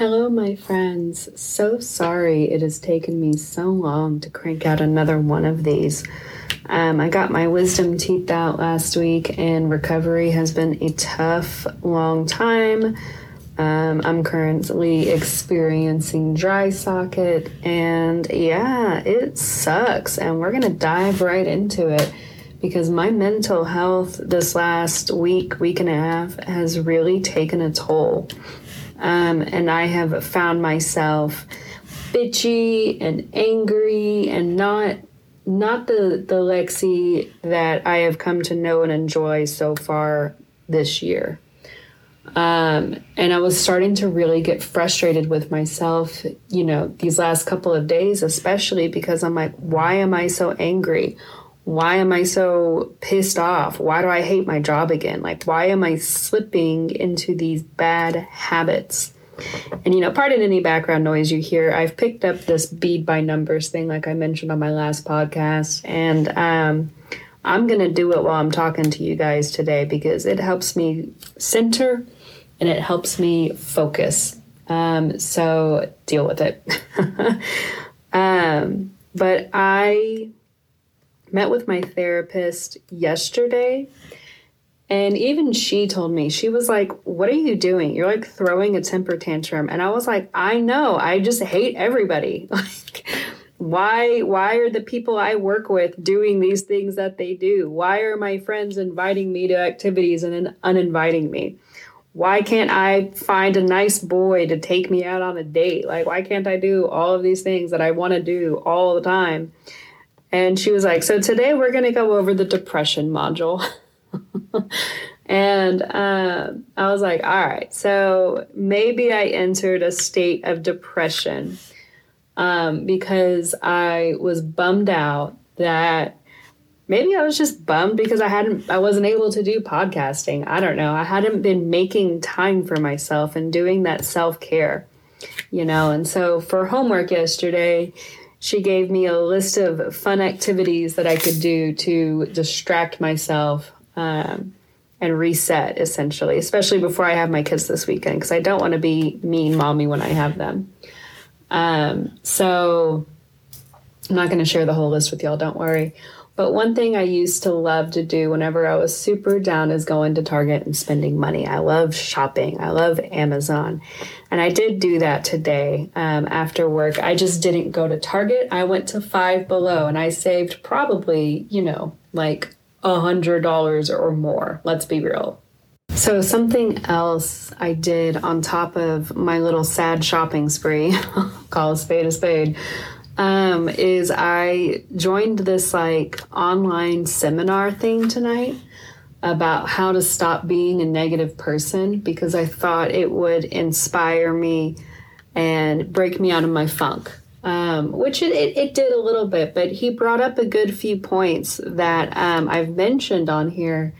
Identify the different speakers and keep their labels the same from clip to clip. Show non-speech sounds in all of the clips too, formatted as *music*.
Speaker 1: Hello, my friends. So sorry it has taken me so long to crank out another one of these. Um, I got my wisdom teeth out last week, and recovery has been a tough, long time. Um, I'm currently experiencing dry socket, and yeah, it sucks. And we're gonna dive right into it because my mental health this last week, week and a half has really taken a toll. Um, and I have found myself bitchy and angry and not not the the Lexi that I have come to know and enjoy so far this year. Um, and I was starting to really get frustrated with myself, you know, these last couple of days, especially because I'm like, why am I so angry? Why am I so pissed off? Why do I hate my job again? Like, why am I slipping into these bad habits? And you know, pardon any background noise you hear. I've picked up this bead by numbers thing, like I mentioned on my last podcast, and um, I'm gonna do it while I'm talking to you guys today because it helps me center and it helps me focus. Um, so deal with it. *laughs* um, but I met with my therapist yesterday. And even she told me, she was like, What are you doing? You're like throwing a temper tantrum. And I was like, I know, I just hate everybody. *laughs* Like, why why are the people I work with doing these things that they do? Why are my friends inviting me to activities and then uninviting me? Why can't I find a nice boy to take me out on a date? Like why can't I do all of these things that I want to do all the time? And she was like, So today we're going to go over the depression module. *laughs* and uh, I was like, All right, so maybe I entered a state of depression um, because I was bummed out that maybe I was just bummed because I hadn't, I wasn't able to do podcasting. I don't know. I hadn't been making time for myself and doing that self care, you know. And so for homework yesterday, she gave me a list of fun activities that I could do to distract myself um, and reset, essentially, especially before I have my kids this weekend, because I don't want to be mean mommy when I have them. Um, so I'm not going to share the whole list with y'all, don't worry. But one thing I used to love to do whenever I was super down is going to Target and spending money. I love shopping, I love Amazon. And I did do that today um, after work. I just didn't go to Target. I went to Five Below and I saved probably, you know, like a hundred dollars or more. Let's be real. So, something else I did on top of my little sad shopping spree, *laughs* call a spade a spade, um, is I joined this like online seminar thing tonight about how to stop being a negative person because I thought it would inspire me and break me out of my funk. Um, which it, it, it, did a little bit, but he brought up a good few points that um, I've mentioned on here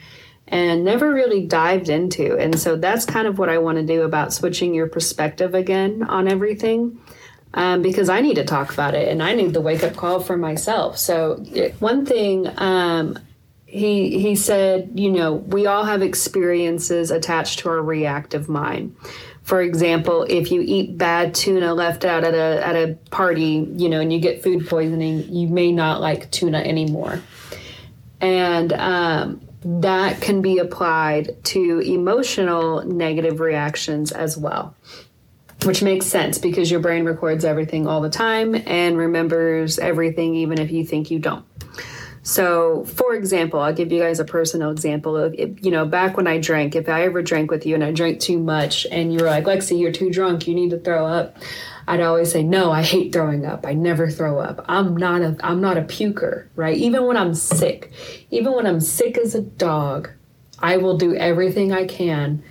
Speaker 1: and never really dived into. And so that's kind of what I want to do about switching your perspective again on everything um, because I need to talk about it and I need the wake up call for myself. So, one thing um, he he said, you know, we all have experiences attached to our reactive mind. For example, if you eat bad tuna left out at a at a party, you know, and you get food poisoning, you may not like tuna anymore, and um, that can be applied to emotional negative reactions as well which makes sense because your brain records everything all the time and remembers everything even if you think you don't. So, for example, I'll give you guys a personal example of, you know, back when I drank, if I ever drank with you and I drank too much and you were like, Lexi, you're too drunk, you need to throw up. I'd always say, no, I hate throwing up. I never throw up. I'm not a, I'm not a puker, right? Even when I'm sick, even when I'm sick as a dog, I will do everything I can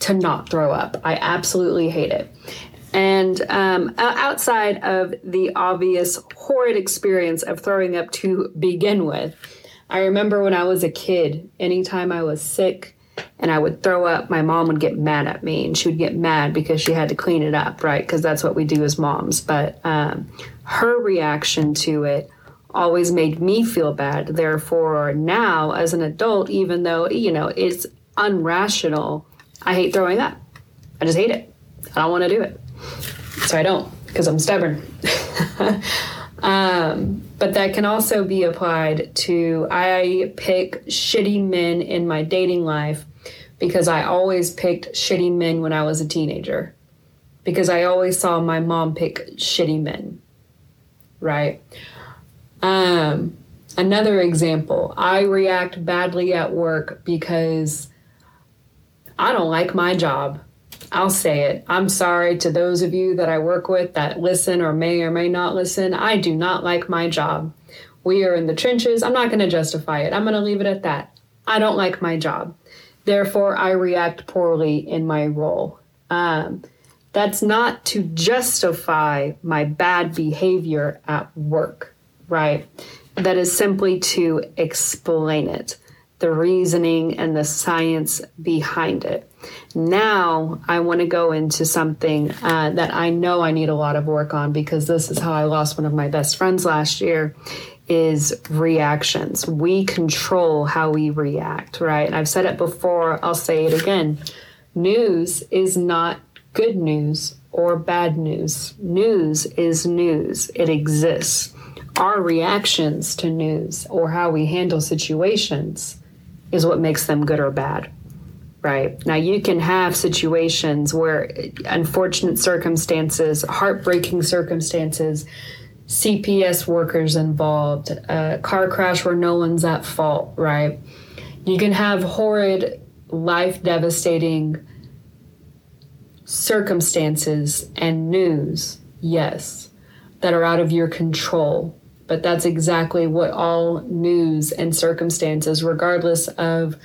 Speaker 1: to not throw up. I absolutely hate it. And um, outside of the obvious horrid experience of throwing up to begin with, I remember when I was a kid, anytime I was sick and I would throw up, my mom would get mad at me and she would get mad because she had to clean it up, right? Because that's what we do as moms. But um, her reaction to it always made me feel bad. Therefore, now as an adult, even though, you know, it's unrational, I hate throwing up. I just hate it. I don't want to do it. So I don't because I'm stubborn. *laughs* um, but that can also be applied to I pick shitty men in my dating life because I always picked shitty men when I was a teenager. Because I always saw my mom pick shitty men. Right? Um, another example I react badly at work because I don't like my job. I'll say it. I'm sorry to those of you that I work with that listen or may or may not listen. I do not like my job. We are in the trenches. I'm not going to justify it. I'm going to leave it at that. I don't like my job. Therefore, I react poorly in my role. Um, that's not to justify my bad behavior at work, right? That is simply to explain it, the reasoning and the science behind it. Now I want to go into something uh, that I know I need a lot of work on because this is how I lost one of my best friends last year is reactions. We control how we react, right? And I've said it before, I'll say it again. News is not good news or bad news. News is news, it exists. Our reactions to news or how we handle situations is what makes them good or bad. Right. Now, you can have situations where unfortunate circumstances, heartbreaking circumstances, CPS workers involved, a car crash where no one's at fault, right? You can have horrid, life devastating circumstances and news, yes, that are out of your control. But that's exactly what all news and circumstances, regardless of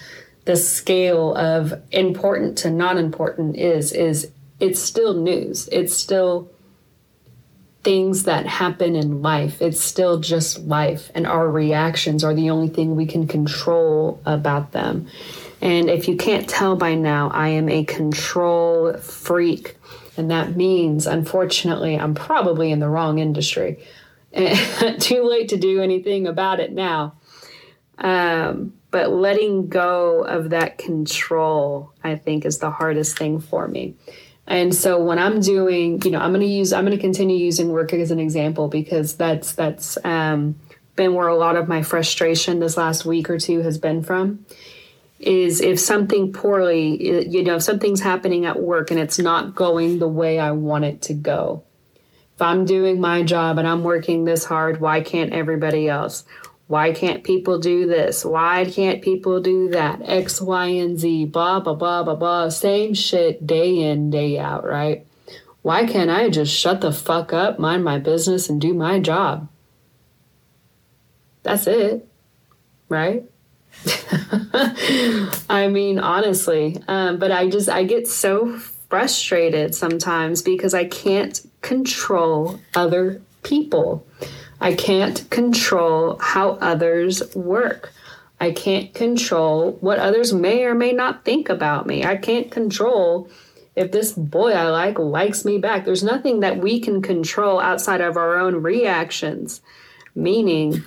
Speaker 1: the scale of important to non important is is it's still news. It's still things that happen in life. It's still just life, and our reactions are the only thing we can control about them. And if you can't tell by now, I am a control freak. And that means, unfortunately, I'm probably in the wrong industry. *laughs* Too late to do anything about it now. Um, but letting go of that control, I think, is the hardest thing for me. And so when I'm doing, you know, I'm going to use, I'm going to continue using work as an example because that's that's um, been where a lot of my frustration this last week or two has been from. Is if something poorly, you know, if something's happening at work and it's not going the way I want it to go. If I'm doing my job and I'm working this hard, why can't everybody else? Why can't people do this? Why can't people do that? X, Y, and Z, blah, blah, blah, blah, blah. Same shit day in, day out, right? Why can't I just shut the fuck up, mind my business, and do my job? That's it, right? *laughs* I mean, honestly, um, but I just, I get so frustrated sometimes because I can't control other people. I can't control how others work. I can't control what others may or may not think about me. I can't control if this boy I like likes me back. There's nothing that we can control outside of our own reactions. Meaning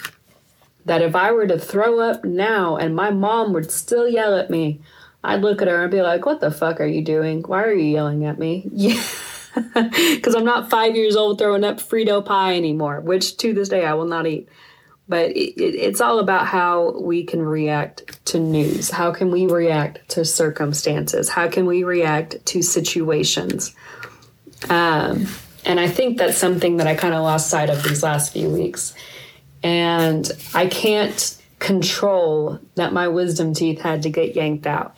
Speaker 1: that if I were to throw up now and my mom would still yell at me, I'd look at her and be like, What the fuck are you doing? Why are you yelling at me? *laughs* Yeah *laughs* because I'm not five years old throwing up Frito pie anymore, which to this day I will not eat. But it, it, it's all about how we can react to news. How can we react to circumstances? How can we react to situations? Um, and I think that's something that I kind of lost sight of these last few weeks. And I can't control that my wisdom teeth had to get yanked out.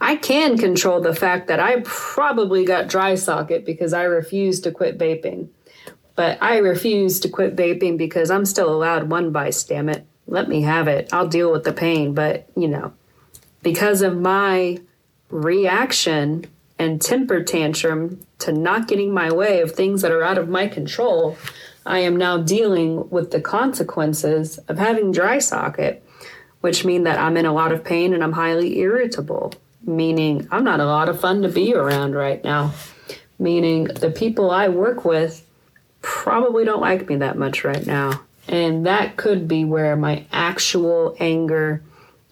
Speaker 1: I can control the fact that I probably got dry socket because I refused to quit vaping. But I refuse to quit vaping because I'm still allowed one vice, damn it. Let me have it. I'll deal with the pain. But, you know, because of my reaction and temper tantrum to not getting my way of things that are out of my control, I am now dealing with the consequences of having dry socket, which mean that I'm in a lot of pain and I'm highly irritable meaning I'm not a lot of fun to be around right now, meaning the people I work with probably don't like me that much right now. And that could be where my actual anger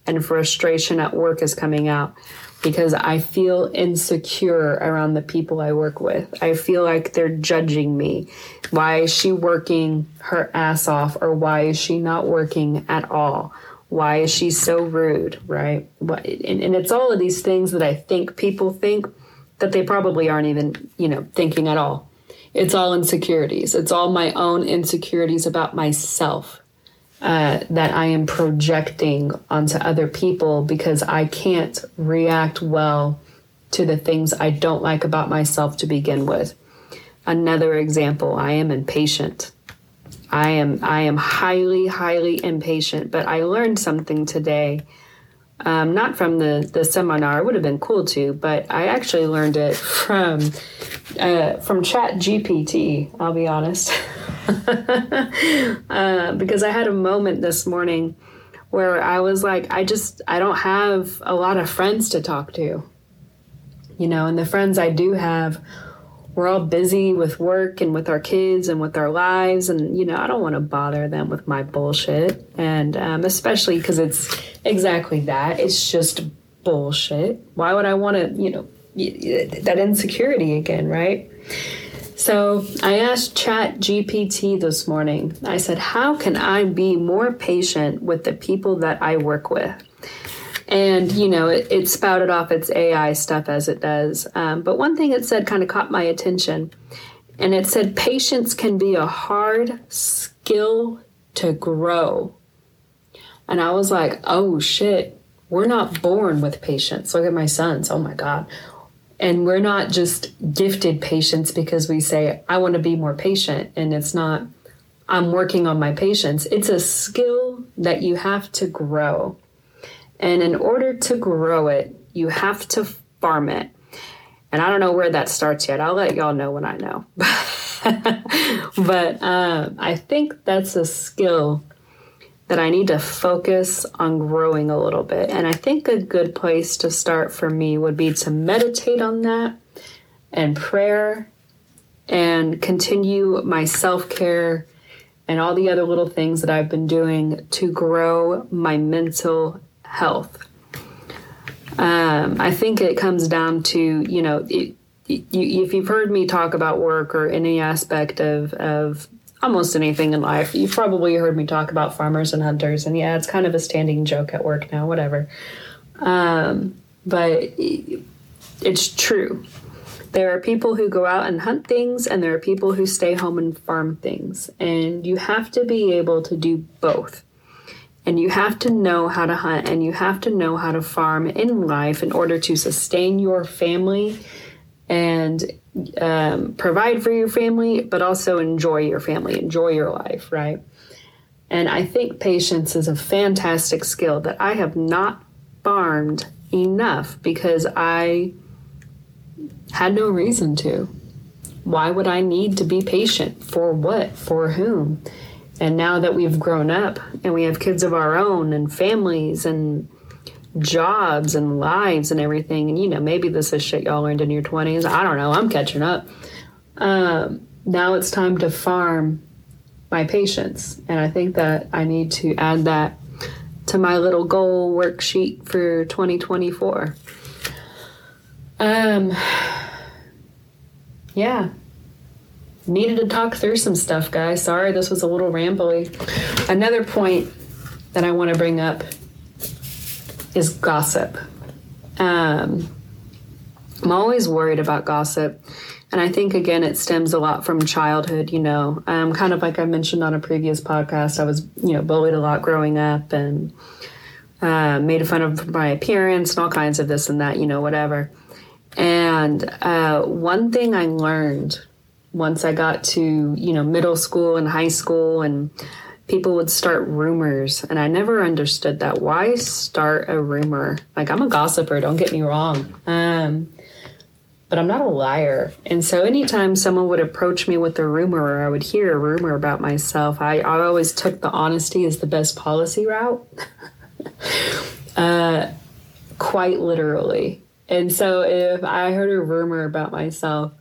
Speaker 1: and frustration at work is coming out. because I feel insecure around the people I work with. I feel like they're judging me. Why is she working her ass off or why is she not working at all? Why is she so rude, right? And, and it's all of these things that I think people think that they probably aren't even, you know, thinking at all. It's all insecurities. It's all my own insecurities about myself uh, that I am projecting onto other people because I can't react well to the things I don't like about myself to begin with. Another example, I am impatient. I am I am highly highly impatient, but I learned something today. Um, not from the the seminar, it would have been cool too, but I actually learned it from uh, from Chat GPT. I'll be honest. *laughs* uh, because I had a moment this morning where I was like, I just, I don't have a lot of friends to talk to. You know, and the friends I do have, we're all busy with work and with our kids and with our lives. And, you know, I don't want to bother them with my bullshit. And um, especially because it's exactly that. It's just bullshit. Why would I want to, you know, that insecurity again, right? So I asked Chat GPT this morning, I said, How can I be more patient with the people that I work with? And, you know, it, it spouted off its AI stuff as it does. Um, but one thing it said kind of caught my attention. And it said, Patience can be a hard skill to grow. And I was like, Oh shit, we're not born with patience. Look at my sons. Oh my God. And we're not just gifted patience because we say, I want to be more patient. And it's not, I'm working on my patience. It's a skill that you have to grow. And in order to grow it, you have to farm it. And I don't know where that starts yet. I'll let y'all know when I know. *laughs* but um, I think that's a skill that I need to focus on growing a little bit. And I think a good place to start for me would be to meditate on that and prayer and continue my self care and all the other little things that I've been doing to grow my mental health. Um, I think it comes down to, you know, it, you, if you've heard me talk about work or any aspect of, of almost anything in life. You've probably heard me talk about farmers and hunters, and yeah, it's kind of a standing joke at work now, whatever. Um, but it's true. There are people who go out and hunt things, and there are people who stay home and farm things. And you have to be able to do both. And you have to know how to hunt and you have to know how to farm in life in order to sustain your family and um, provide for your family, but also enjoy your family, enjoy your life, right? And I think patience is a fantastic skill that I have not farmed enough because I had no reason to. Why would I need to be patient? For what? For whom? And now that we've grown up and we have kids of our own and families and jobs and lives and everything. And you know, maybe this is shit y'all learned in your 20s. I don't know. I'm catching up. Um, now it's time to farm my patience. And I think that I need to add that to my little goal worksheet for 2024. Um, yeah. Needed to talk through some stuff, guys. Sorry this was a little rambly. Another point that I want to bring up is gossip. Um, I'm always worried about gossip. And I think, again, it stems a lot from childhood. You know, um, kind of like I mentioned on a previous podcast, I was, you know, bullied a lot growing up and uh, made fun of my appearance and all kinds of this and that, you know, whatever. And uh, one thing I learned once I got to, you know, middle school and high school and people would start rumors and i never understood that. Why start a rumor? Like i'm a gossiper don't get me wrong. Um, but i'm not a liar. And so anytime someone would approach me with a rumor or i would hear a rumor about myself i, I always took the honesty as the best policy route. *laughs* Uh, quite literally. And so if i heard a rumor about myself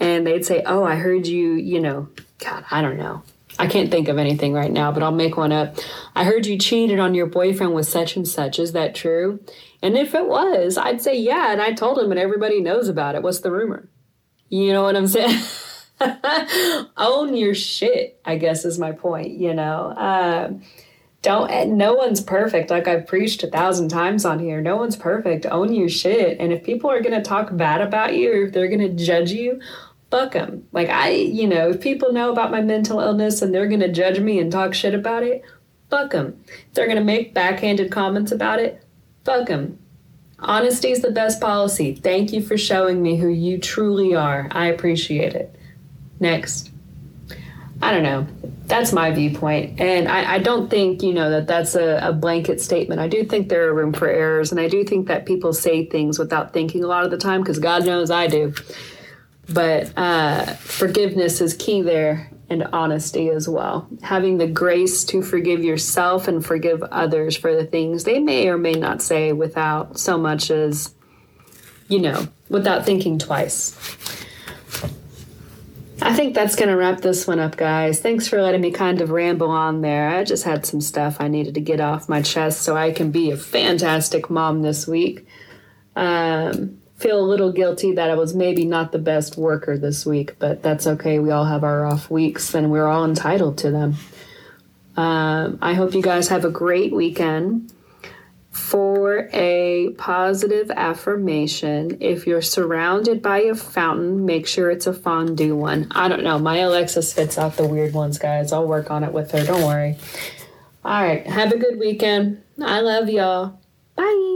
Speaker 1: and they'd say oh i heard you you know god i don't know I can't think of anything right now, but I'll make one up. I heard you cheated on your boyfriend with such and such. Is that true? And if it was, I'd say yeah. And I told him, and everybody knows about it. What's the rumor? You know what I'm saying? *laughs* Own your shit, I guess is my point, you know? Uh, don't, no one's perfect. Like I've preached a thousand times on here. No one's perfect. Own your shit. And if people are going to talk bad about you or if they're going to judge you, fuck them. Like I, you know, if people know about my mental illness and they're going to judge me and talk shit about it, fuck them. If they're going to make backhanded comments about it, fuck them. Honesty is the best policy. Thank you for showing me who you truly are. I appreciate it. Next. I don't know. That's my viewpoint. And I, I don't think, you know, that that's a, a, blanket statement. I do think there are room for errors. And I do think that people say things without thinking a lot of the time because God knows I do. But uh, forgiveness is key there and honesty as well. Having the grace to forgive yourself and forgive others for the things they may or may not say without so much as, you know, without thinking twice. I think that's going to wrap this one up, guys. Thanks for letting me kind of ramble on there. I just had some stuff I needed to get off my chest so I can be a fantastic mom this week. Um, feel a little guilty that I was maybe not the best worker this week, but that's okay. We all have our off weeks and we're all entitled to them. Um, I hope you guys have a great weekend. For a positive affirmation, if you're surrounded by a fountain, make sure it's a fondue one. I don't know. My Alexa spits out the weird ones, guys. I'll work on it with her. Don't worry. All right. Have a good weekend. I love y'all. Bye.